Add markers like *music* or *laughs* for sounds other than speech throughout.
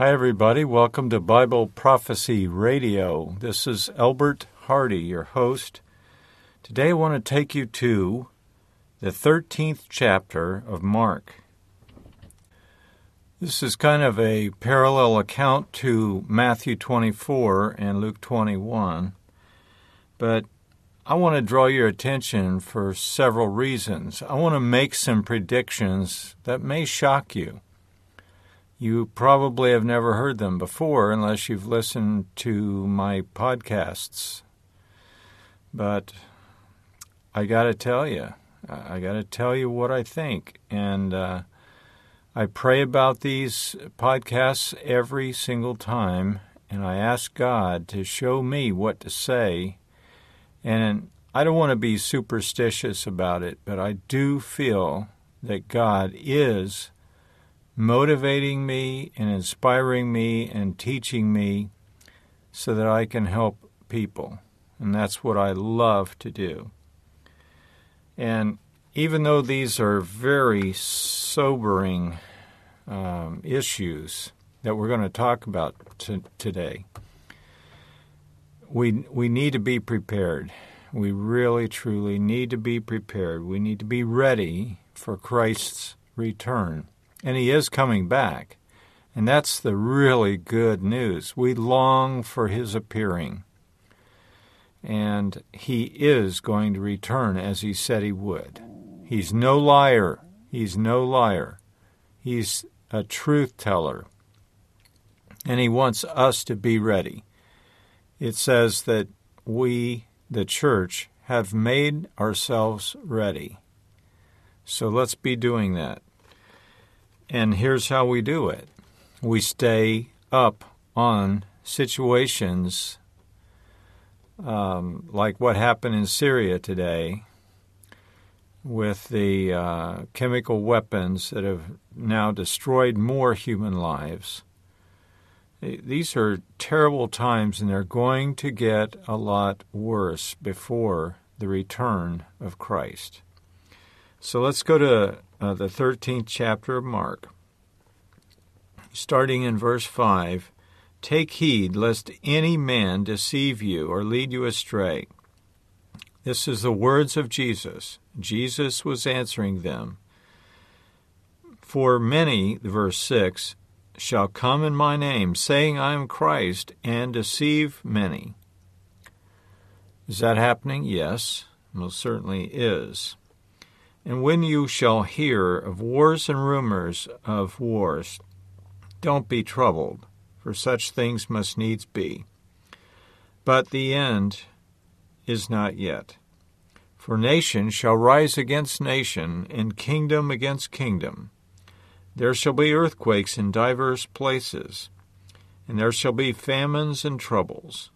Hi, everybody. Welcome to Bible Prophecy Radio. This is Albert Hardy, your host. Today I want to take you to the 13th chapter of Mark. This is kind of a parallel account to Matthew 24 and Luke 21, but I want to draw your attention for several reasons. I want to make some predictions that may shock you. You probably have never heard them before unless you've listened to my podcasts. But I got to tell you, I got to tell you what I think. And uh, I pray about these podcasts every single time, and I ask God to show me what to say. And I don't want to be superstitious about it, but I do feel that God is motivating me and inspiring me and teaching me so that I can help people. And that's what I love to do. And even though these are very sobering um, issues that we're going to talk about t- today, we, we need to be prepared. We really, truly need to be prepared. We need to be ready for Christ's return. And he is coming back. And that's the really good news. We long for his appearing. And he is going to return as he said he would. He's no liar. He's no liar. He's a truth teller. And he wants us to be ready. It says that we, the church, have made ourselves ready. So let's be doing that. And here's how we do it we stay up on situations um, like what happened in Syria today with the uh, chemical weapons that have now destroyed more human lives. These are terrible times, and they're going to get a lot worse before the return of Christ. So let's go to uh, the 13th chapter of Mark. Starting in verse 5 Take heed lest any man deceive you or lead you astray. This is the words of Jesus. Jesus was answering them. For many, verse 6, shall come in my name, saying, I am Christ, and deceive many. Is that happening? Yes, most certainly is. And when you shall hear of wars and rumors of wars, don't be troubled, for such things must needs be. But the end is not yet. For nation shall rise against nation, and kingdom against kingdom. There shall be earthquakes in divers places, and there shall be famines and troubles.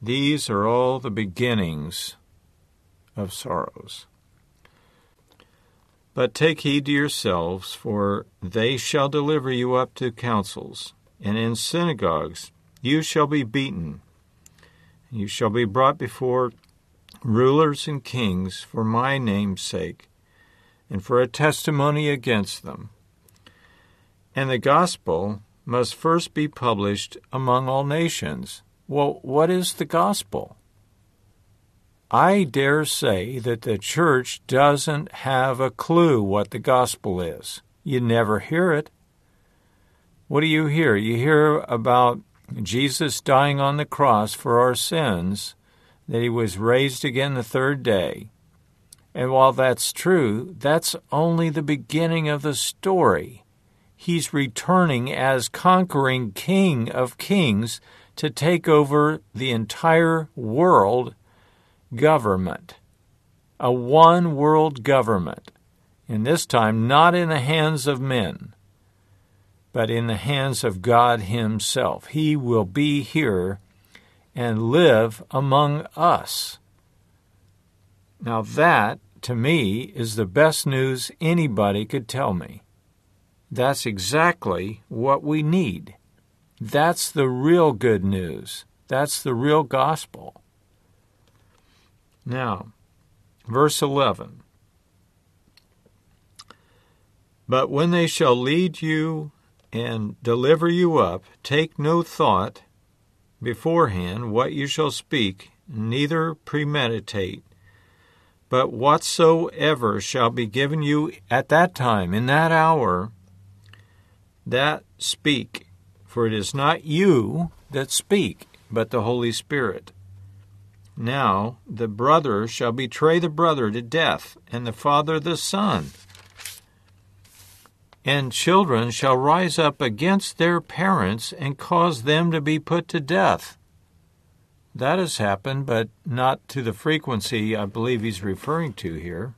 These are all the beginnings of sorrows. But take heed to yourselves, for they shall deliver you up to councils, and in synagogues you shall be beaten. You shall be brought before rulers and kings for my name's sake, and for a testimony against them. And the gospel must first be published among all nations. Well, what is the gospel? I dare say that the church doesn't have a clue what the gospel is. You never hear it. What do you hear? You hear about Jesus dying on the cross for our sins, that he was raised again the third day. And while that's true, that's only the beginning of the story. He's returning as conquering King of Kings to take over the entire world government, a one world government, and this time not in the hands of men, but in the hands of God Himself. He will be here and live among us. Now, that, to me, is the best news anybody could tell me. That's exactly what we need. That's the real good news. That's the real gospel. Now, verse 11. But when they shall lead you and deliver you up, take no thought beforehand what you shall speak, neither premeditate. But whatsoever shall be given you at that time, in that hour, that speak. For it is not you that speak, but the Holy Spirit. Now the brother shall betray the brother to death, and the father the son. And children shall rise up against their parents and cause them to be put to death. That has happened, but not to the frequency I believe he's referring to here.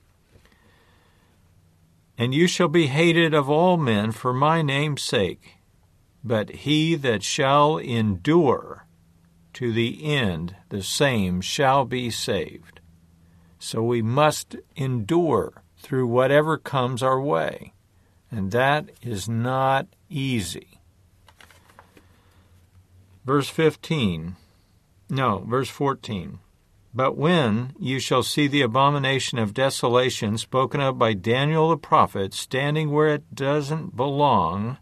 And you shall be hated of all men for my name's sake, but he that shall endure to the end, the same shall be saved. So we must endure through whatever comes our way, and that is not easy. Verse 15 no, verse 14. But when you shall see the abomination of desolation spoken of by Daniel the prophet standing where it doesn't belong,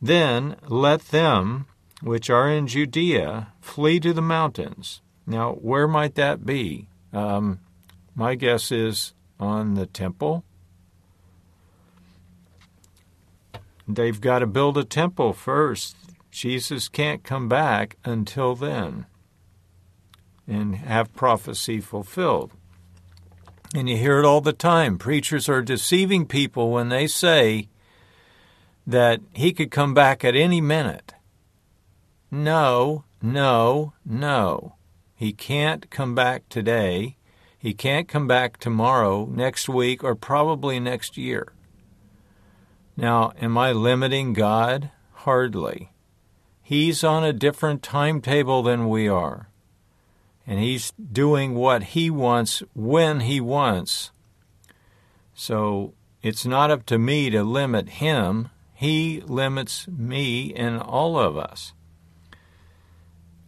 then let them which are in Judea flee to the mountains. Now, where might that be? Um, my guess is on the temple. They've got to build a temple first. Jesus can't come back until then and have prophecy fulfilled. And you hear it all the time. Preachers are deceiving people when they say that he could come back at any minute. No, no, no. He can't come back today. He can't come back tomorrow, next week, or probably next year. Now, am I limiting God? Hardly. He's on a different timetable than we are. And he's doing what he wants when he wants. So it's not up to me to limit him. He limits me and all of us.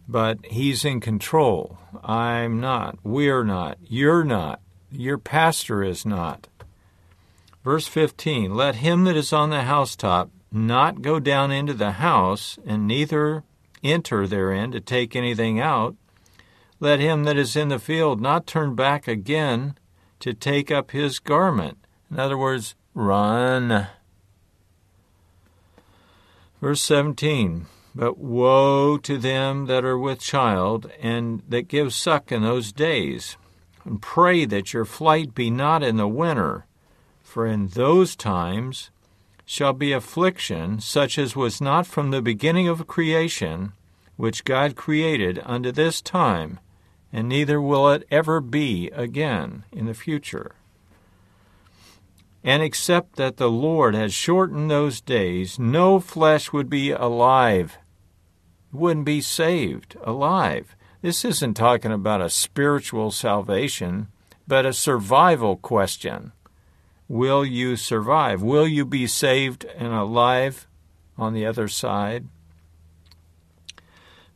But he's in control. I'm not. We're not. You're not. Your pastor is not. Verse 15 Let him that is on the housetop not go down into the house, and neither enter therein to take anything out. Let him that is in the field not turn back again to take up his garment. In other words, run. Verse 17 But woe to them that are with child, and that give suck in those days. And pray that your flight be not in the winter, for in those times shall be affliction such as was not from the beginning of creation, which God created unto this time, and neither will it ever be again in the future. And except that the Lord had shortened those days, no flesh would be alive, wouldn't be saved alive. This isn't talking about a spiritual salvation, but a survival question. Will you survive? Will you be saved and alive on the other side?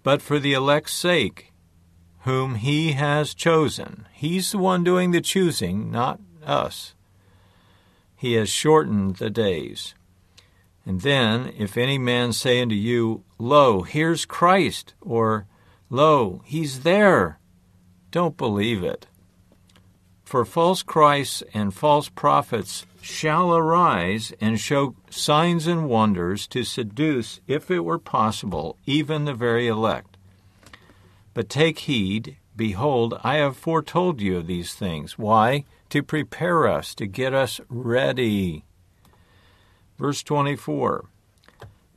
But for the elect's sake, whom he has chosen, he's the one doing the choosing, not us. He has shortened the days. And then, if any man say unto you, Lo, here's Christ, or Lo, he's there, don't believe it. For false Christs and false prophets shall arise and show signs and wonders to seduce, if it were possible, even the very elect. But take heed, behold, I have foretold you these things. Why? To prepare us, to get us ready. Verse 24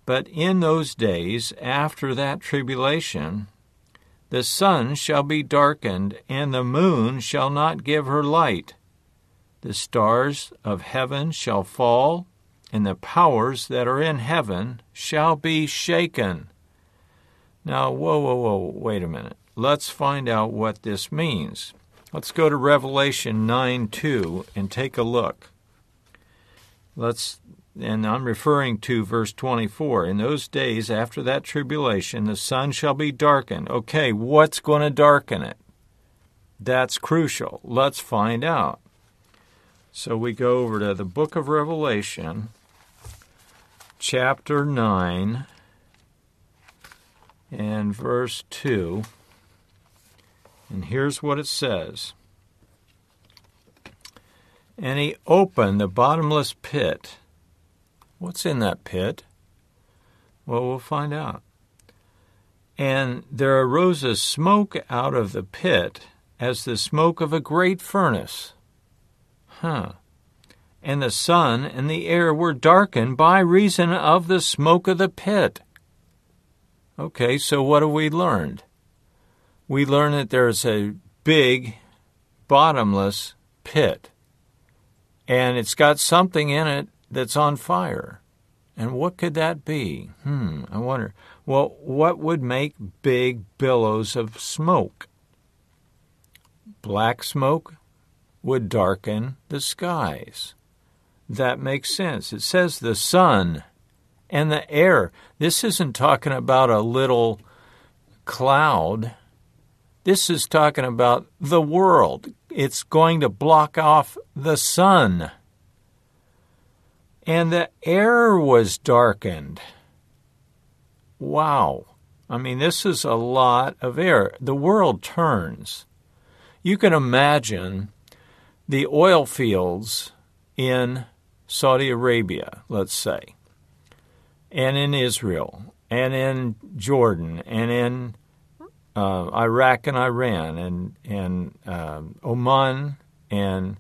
But in those days, after that tribulation, the sun shall be darkened, and the moon shall not give her light. The stars of heaven shall fall, and the powers that are in heaven shall be shaken. Now, whoa, whoa, whoa, wait a minute. Let's find out what this means. Let's go to Revelation 9 2 and take a look. Let's and I'm referring to verse 24. In those days after that tribulation, the sun shall be darkened. Okay, what's going to darken it? That's crucial. Let's find out. So we go over to the book of Revelation, chapter 9 and verse 2. And here's what it says And he opened the bottomless pit. What's in that pit? Well, we'll find out. And there arose a smoke out of the pit as the smoke of a great furnace. Huh. And the sun and the air were darkened by reason of the smoke of the pit. Okay, so what have we learned? We learned that there's a big, bottomless pit, and it's got something in it that's on fire. And what could that be? Hmm, I wonder. Well, what would make big billows of smoke? Black smoke would darken the skies. That makes sense. It says the sun and the air. This isn't talking about a little cloud. This is talking about the world. It's going to block off the sun. And the air was darkened. Wow. I mean, this is a lot of air. The world turns. You can imagine the oil fields in Saudi Arabia, let's say and in Israel and in Jordan and in uh, Iraq and Iran and and um, Oman and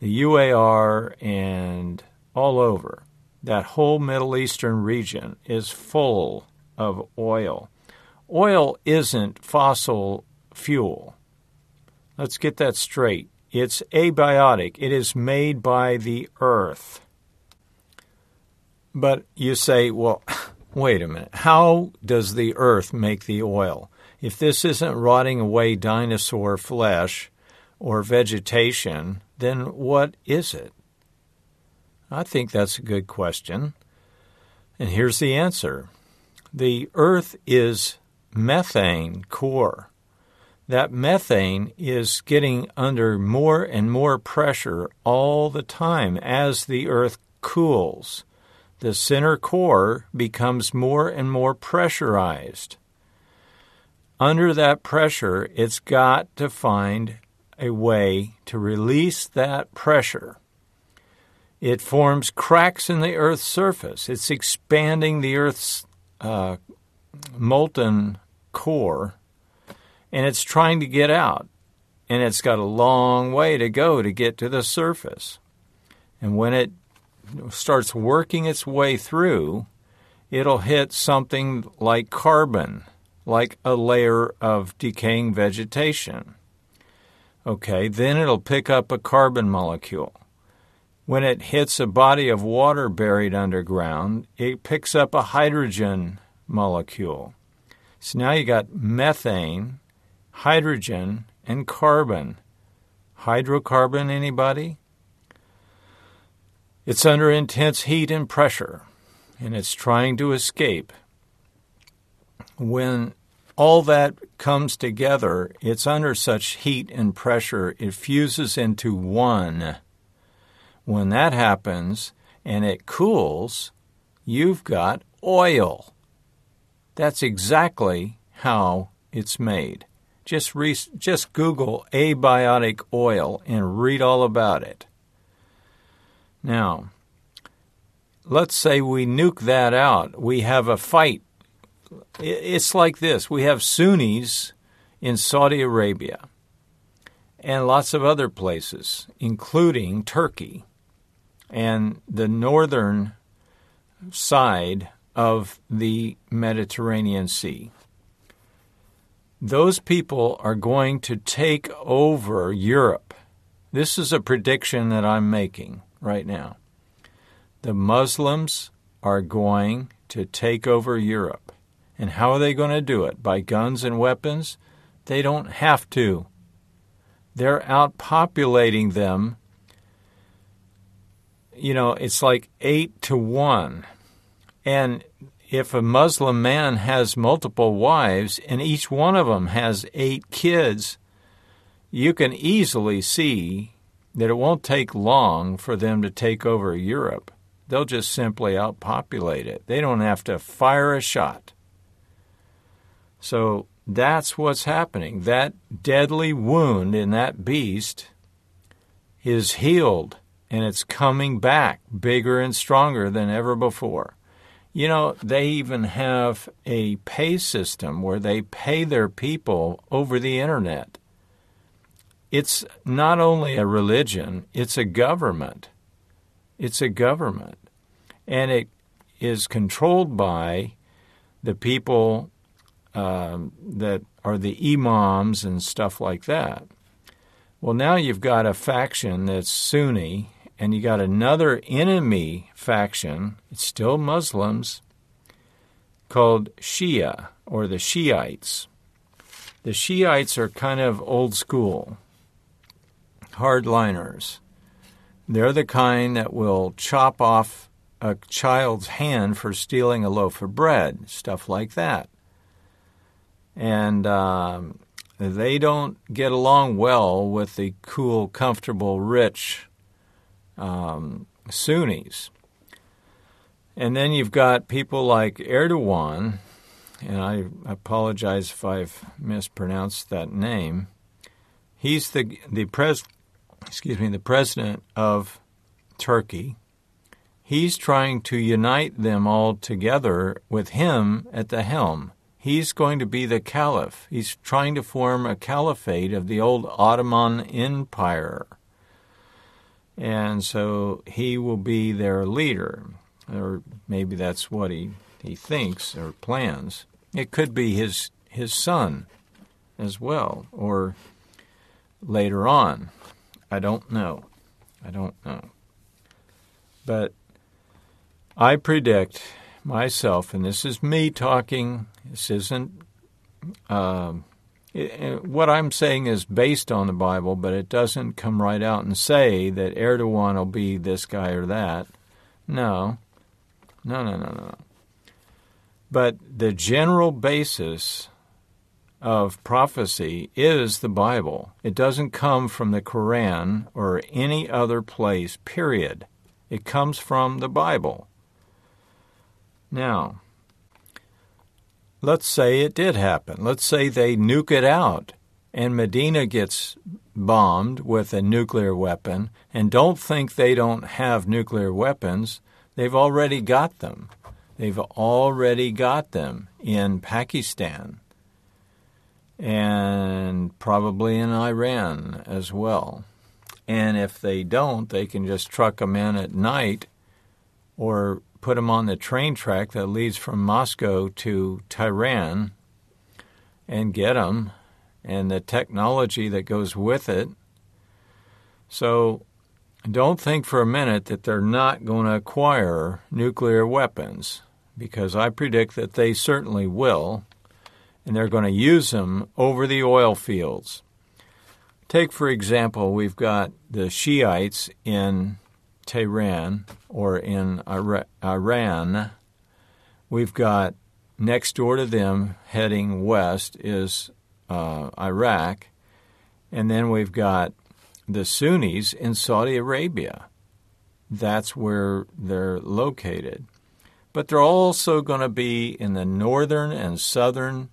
the UAR and all over. That whole Middle Eastern region is full of oil. Oil isn't fossil fuel. Let's get that straight. It's abiotic. It is made by the earth. But you say, well, *laughs* wait a minute. How does the earth make the oil? If this isn't rotting away dinosaur flesh or vegetation, then what is it? I think that's a good question. And here's the answer the earth is methane core. That methane is getting under more and more pressure all the time as the earth cools the center core becomes more and more pressurized. Under that pressure, it's got to find a way to release that pressure. It forms cracks in the Earth's surface. It's expanding the Earth's uh, molten core, and it's trying to get out. And it's got a long way to go to get to the surface. And when it starts working its way through, it'll hit something like carbon, like a layer of decaying vegetation. Okay, then it'll pick up a carbon molecule. When it hits a body of water buried underground, it picks up a hydrogen molecule. So now you got methane, hydrogen, and carbon. Hydrocarbon, anybody? It's under intense heat and pressure, and it's trying to escape. When all that comes together, it's under such heat and pressure, it fuses into one. When that happens and it cools, you've got oil. That's exactly how it's made. Just, re- just Google abiotic oil and read all about it. Now, let's say we nuke that out. We have a fight. It's like this we have Sunnis in Saudi Arabia and lots of other places, including Turkey and the northern side of the Mediterranean Sea. Those people are going to take over Europe. This is a prediction that I'm making right now. The Muslims are going to take over Europe. And how are they going to do it? By guns and weapons? They don't have to. They're outpopulating them. You know, it's like eight to one. And if a Muslim man has multiple wives and each one of them has eight kids, you can easily see that it won't take long for them to take over Europe. they'll just simply outpopulate it. They don't have to fire a shot. So that's what's happening. That deadly wound in that beast is healed and it's coming back bigger and stronger than ever before. You know, they even have a pay system where they pay their people over the internet. It's not only a religion, it's a government. It's a government. And it is controlled by the people um, that are the imams and stuff like that. Well, now you've got a faction that's Sunni and you got another enemy faction, it's still Muslims, called Shia or the Shiites. The Shiites are kind of old school, hardliners. They're the kind that will chop off a child's hand for stealing a loaf of bread, stuff like that. And um, they don't get along well with the cool, comfortable, rich um, Sunnis. And then you've got people like Erdogan, and I apologize if I've mispronounced that name. He's the the pres, excuse me, the president of Turkey. He's trying to unite them all together with him at the helm. He's going to be the caliph. He's trying to form a caliphate of the old Ottoman Empire and so he will be their leader, or maybe that's what he, he thinks or plans. It could be his his son as well, or later on. I don't know. I don't know. But I predict myself, and this is me talking. This isn't. Um, Uh, what I'm saying is based on the Bible, but it doesn't come right out and say that Erdogan will be this guy or that. No. No, no, no, no. But the general basis of prophecy is the Bible. It doesn't come from the Quran or any other place, period. It comes from the Bible. Now, let's say it did happen. Let's say they nuke it out and Medina gets bombed with a nuclear weapon, and don't think they don't have nuclear weapons. They've already got them. They've already got them in Pakistan and probably in Iran as well. And if they don't, they can just truck them in at night or put them on the train track that leads from Moscow to Tehran and get them and the technology that goes with it. So don't think for a minute that they're not going to acquire nuclear weapons because I predict that they certainly will, and they're going to use them over the oil fields. Take, for example, we've got the Shiites in Tehran or in Iran. We've got next door to them, heading west, is uh, Iraq. And then we've got the Sunnis in Saudi Arabia. That's where they're located. But they're also going to be in the northern and southern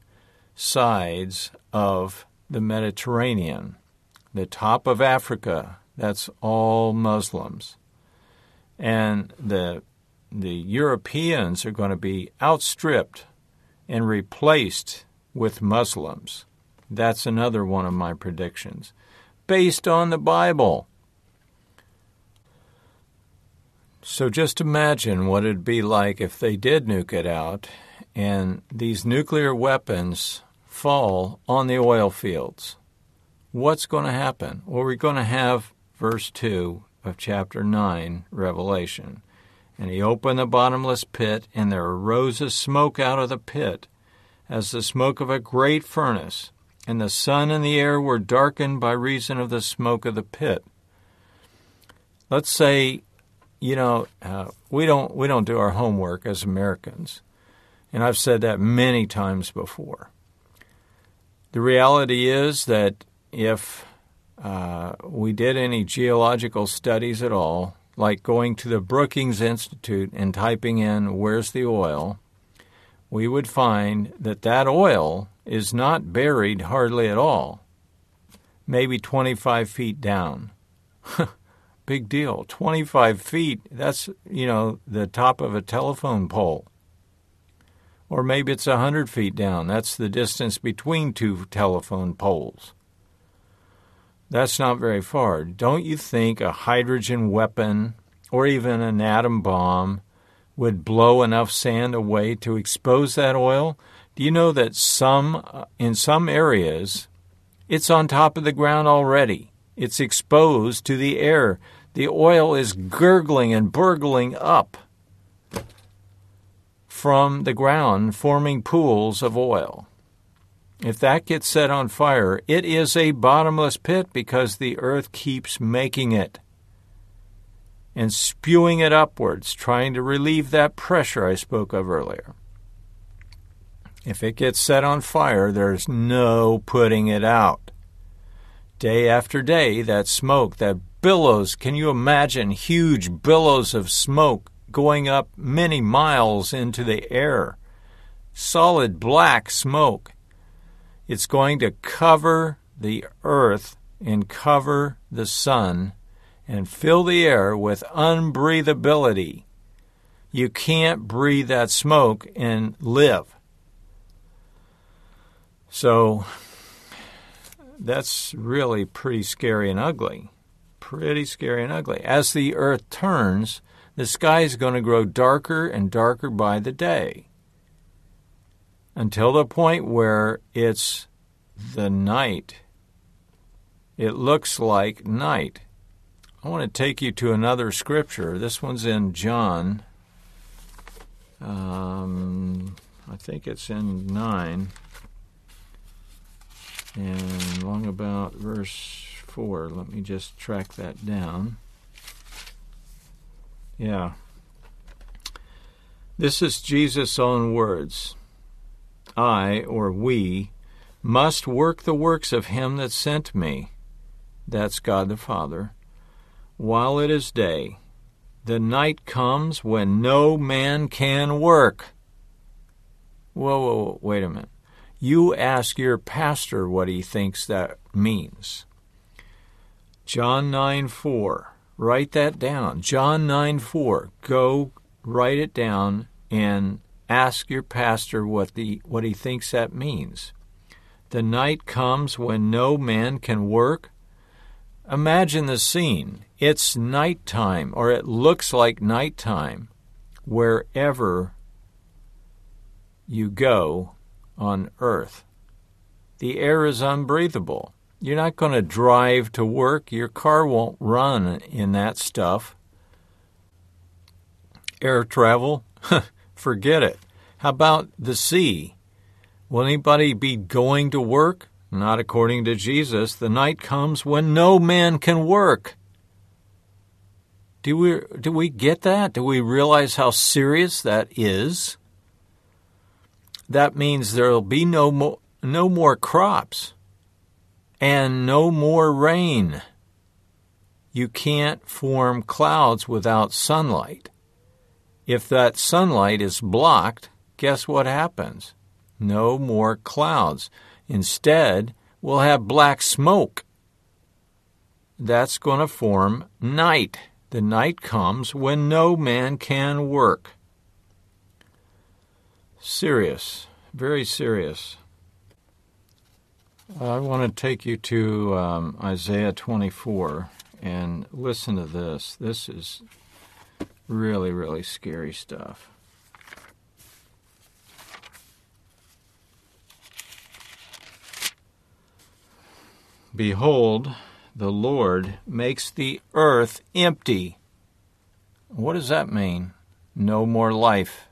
sides of the Mediterranean. The top of Africa, that's all Muslims and the the Europeans are going to be outstripped and replaced with Muslims. That's another one of my predictions, based on the Bible. So just imagine what it'd be like if they did nuke it out and these nuclear weapons fall on the oil fields. What's going to happen? Well, we're going to have verse 2 of chapter 9, Revelation. And he opened the bottomless pit, and there arose a smoke out of the pit, as the smoke of a great furnace, and the sun and the air were darkened by reason of the smoke of the pit. Let's say, you know, uh, we don't we don't do our homework as Americans, and I've said that many times before. The reality is that if uh, we did any geological studies at all, like going to the Brookings Institute and typing in, Where's the oil? we would find that that oil is not buried hardly at all, maybe 25 feet down. *laughs* Big deal. 25 feet, that's, you know, the top of a telephone pole. Or maybe it's 100 feet down. That's the distance between two telephone poles. That's not very far. Don't you think a hydrogen weapon or even an atom bomb would blow enough sand away to expose that oil? Do you know that some uh, in some areas it's on top of the ground already? It's exposed to the air. The oil is gurgling and burgling up from the ground, forming pools of oil. If that gets set on fire, it is a bottomless pit because the earth keeps making it and spewing it upwards, trying to relieve that pressure I spoke of earlier. If it gets set on fire, there's no putting it out. Day after day, that smoke, that billows, can you imagine huge billows of smoke going up many miles into the air? Solid black smoke. It's going to cover the earth and cover the sun and fill the air with unbreathability. You can't breathe that smoke and live. So that's really pretty scary and ugly. Pretty scary and ugly. As the earth turns, the sky is going to grow darker and darker by the day until the point where it's the night. It looks like night. I want to take you to another scripture. This one's in John. Um, I think it's in 9. And long about verse 4. Let me just track that down. Yeah. This is Jesus' own words. I, or we, must work the works of him that sent me. That's God the Father while it is day. The night comes when no man can work. Whoa, whoa, whoa, wait a minute. You ask your pastor what he thinks that means. John 9 4. Write that down. John 9 4. Go write it down and ask your pastor what, the, what he thinks that means. The night comes when no man can work. Imagine the scene. It's nighttime, or it looks like nighttime, wherever you go on earth. The air is unbreathable. You're not going to drive to work. Your car won't run in that stuff. Air travel? *laughs* Forget it. How about the sea? Will anybody be going to work? Not according to Jesus. The night comes when no man can work. Do we do we get that? Do we realize how serious that is? That means there'll be no more no more crops and no more rain. You can't form clouds without sunlight. If that sunlight is blocked, guess what happens? No more clouds. Instead, we'll have black smoke. That's going to form night. The night comes when no man can work. Serious, very serious. I want to take you to um, Isaiah 24 and listen to this. This is really, really scary stuff. Behold, the Lord makes the earth empty. What does that mean? No more life.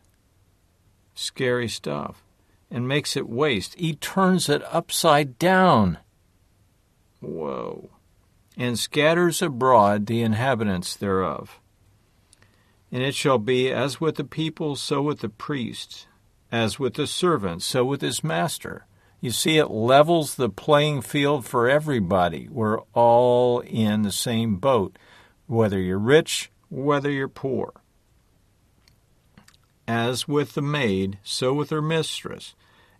Scary stuff. And makes it waste. He turns it upside down. Whoa. And scatters abroad the inhabitants thereof. And it shall be as with the people, so with the priest, as with the servant, so with his master you see, it levels the playing field for everybody. We're all in the same boat, whether you're rich, whether you're poor. As with the maid, so with her mistress.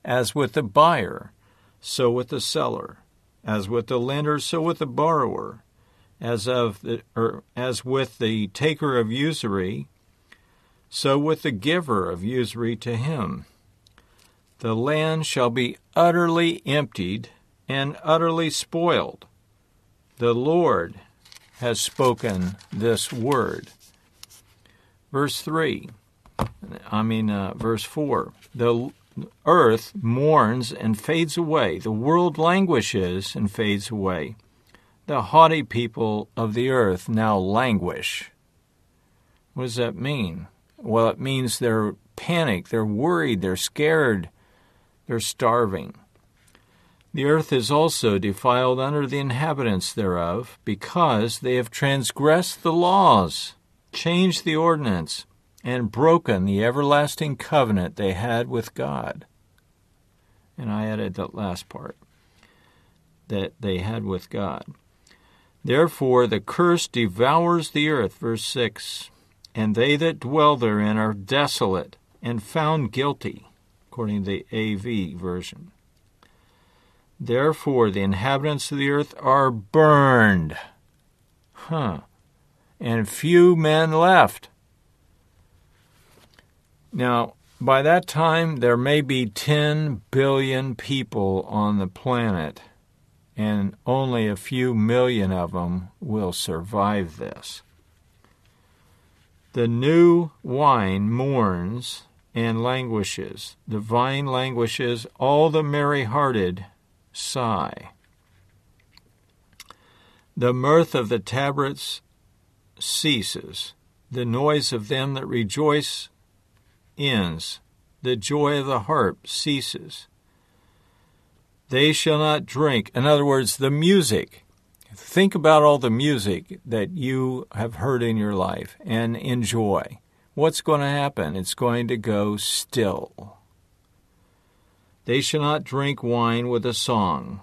As with the buyer, so with the seller. As with the lender, so with the borrower. As of the, or as with the taker of usury, so with the giver of usury to him. The land shall be utterly emptied and utterly spoiled. The Lord has spoken this word. Verse 3, I mean, uh, verse 4 the earth mourns and fades away, the world languishes and fades away. The haughty people of the earth now languish. What does that mean? Well, it means they're panicked, they're worried, they're scared, they're starving. The earth is also defiled under the inhabitants thereof, because they have transgressed the laws, changed the ordinance, and broken the everlasting covenant they had with God. And I added that last part that they had with God. Therefore, the curse devours the earth, verse 6, and they that dwell therein are desolate and found guilty, according to the AV version. Therefore, the inhabitants of the earth are burned. Huh. And few men left. Now, by that time, there may be 10 billion people on the planet, and only a few million of them will survive this. The new wine mourns and languishes. The vine languishes. All the merry hearted sigh. The mirth of the tabrets ceases. The noise of them that rejoice ends. The joy of the harp ceases. They shall not drink. In other words, the music. Think about all the music that you have heard in your life and enjoy. What's going to happen? It's going to go still. They shall not drink wine with a song.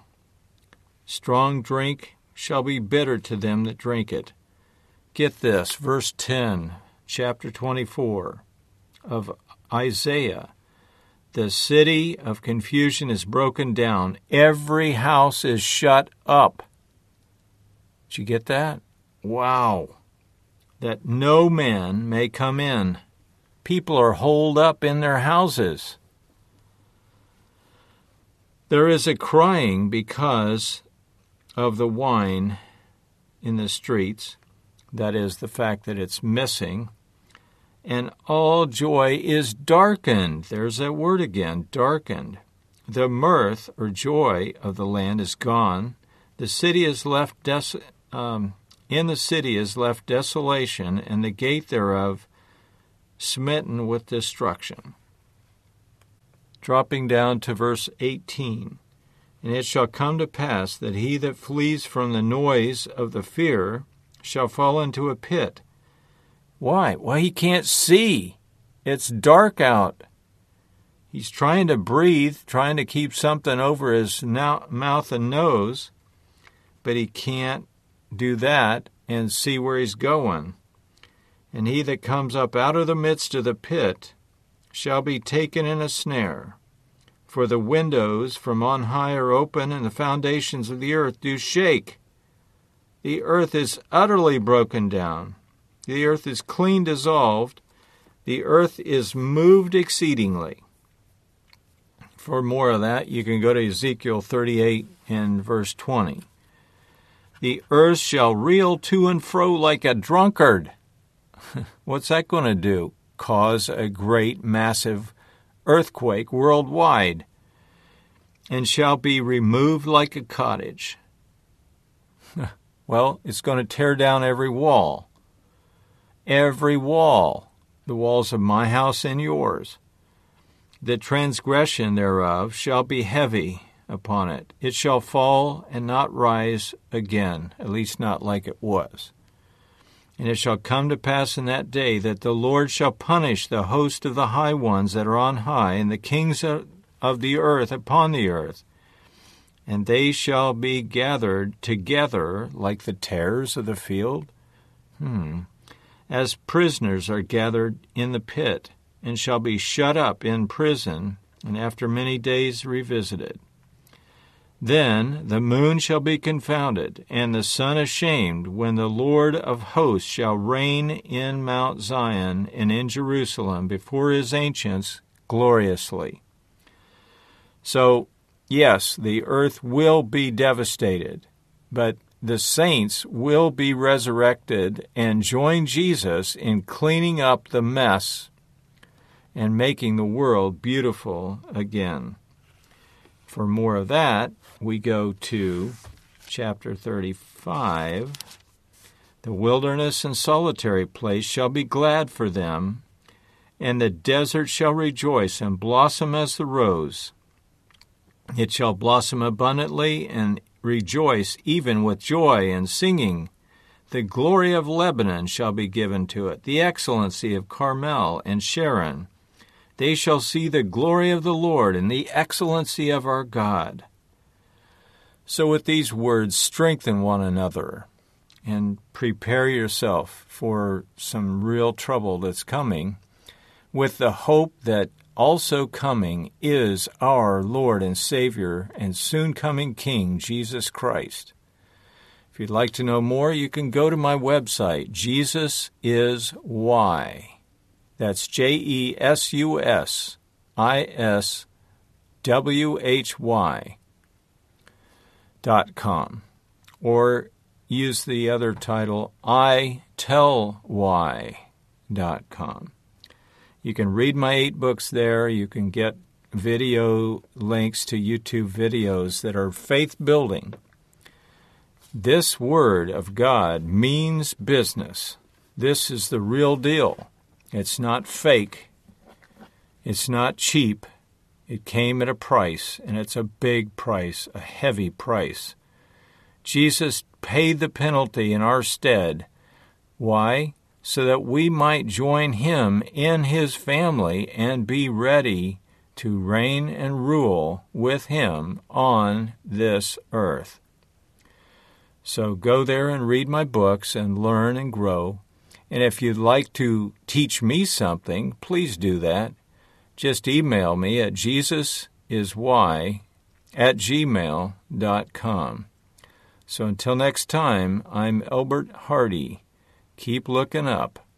Strong drink shall be bitter to them that drink it. Get this, verse 10, chapter 24 of Isaiah. The city of confusion is broken down. Every house is shut up. Did you get that? Wow. That no man may come in. People are holed up in their houses. There is a crying because of the wine in the streets, that is, the fact that it's missing, and all joy is darkened. There's that word again darkened. The mirth or joy of the land is gone. The city is left des- um, in the city is left desolation, and the gate thereof smitten with destruction dropping down to verse 18. And it shall come to pass that he that flees from the noise of the fear shall fall into a pit. Why? Well, he can't see. It's dark out. He's trying to breathe, trying to keep something over his mouth and nose, but he can't do that and see where he's going. And he that comes up out of the midst of the pit shall be taken in a snare. For the windows from on high are open, and the foundations of the earth do shake. The earth is utterly broken down. The earth is clean dissolved. The earth is moved exceedingly. For more of that, you can go to Ezekiel 38 and verse 20. The earth shall reel to and fro like a drunkard. *laughs* What's that going to do? cause a great, massive earthquake worldwide, and shall be removed like a cottage. *laughs* well, it's going to tear down every wall. Every wall, the walls of my house and yours. The transgression thereof shall be heavy upon it. It shall fall and not rise again, at least not like it was. And it shall come to pass in that day that the Lord shall punish the host of the high ones that are on high, and the kings of the earth upon the earth. And they shall be gathered together like the tares of the field. Hmm. As prisoners are gathered in the pit, and shall be shut up in prison, and after many days revisited. Then the moon shall be confounded, and the sun ashamed, when the Lord of hosts shall reign in Mount Zion and in Jerusalem before his ancients gloriously. So, yes, the earth will be devastated, but the saints will be resurrected and join Jesus in cleaning up the mess and making the world beautiful again. For more of that, we go to chapter 35. The wilderness and solitary place shall be glad for them, and the desert shall rejoice and blossom as the rose. It shall blossom abundantly and rejoice even with joy and singing. The glory of Lebanon shall be given to it, the excellency of Carmel and Sharon. They shall see the glory of the Lord and the excellency of our God. So, with these words, strengthen one another and prepare yourself for some real trouble that's coming with the hope that also coming is our Lord and Savior and soon coming King, Jesus Christ. If you'd like to know more, you can go to my website, Jesus is Why. That's J E S U S I S W H Y dot com. Or use the other title, I Tell Why dot com. You can read my eight books there. You can get video links to YouTube videos that are faith building. This Word of God means business. This is the real deal. It's not fake. It's not cheap. It came at a price, and it's a big price, a heavy price. Jesus paid the penalty in our stead. Why? So that we might join him in his family and be ready to reign and rule with him on this earth. So go there and read my books and learn and grow. And if you'd like to teach me something, please do that. Just email me at jesusiswhy at gmail.com. So until next time, I'm Elbert Hardy. Keep looking up.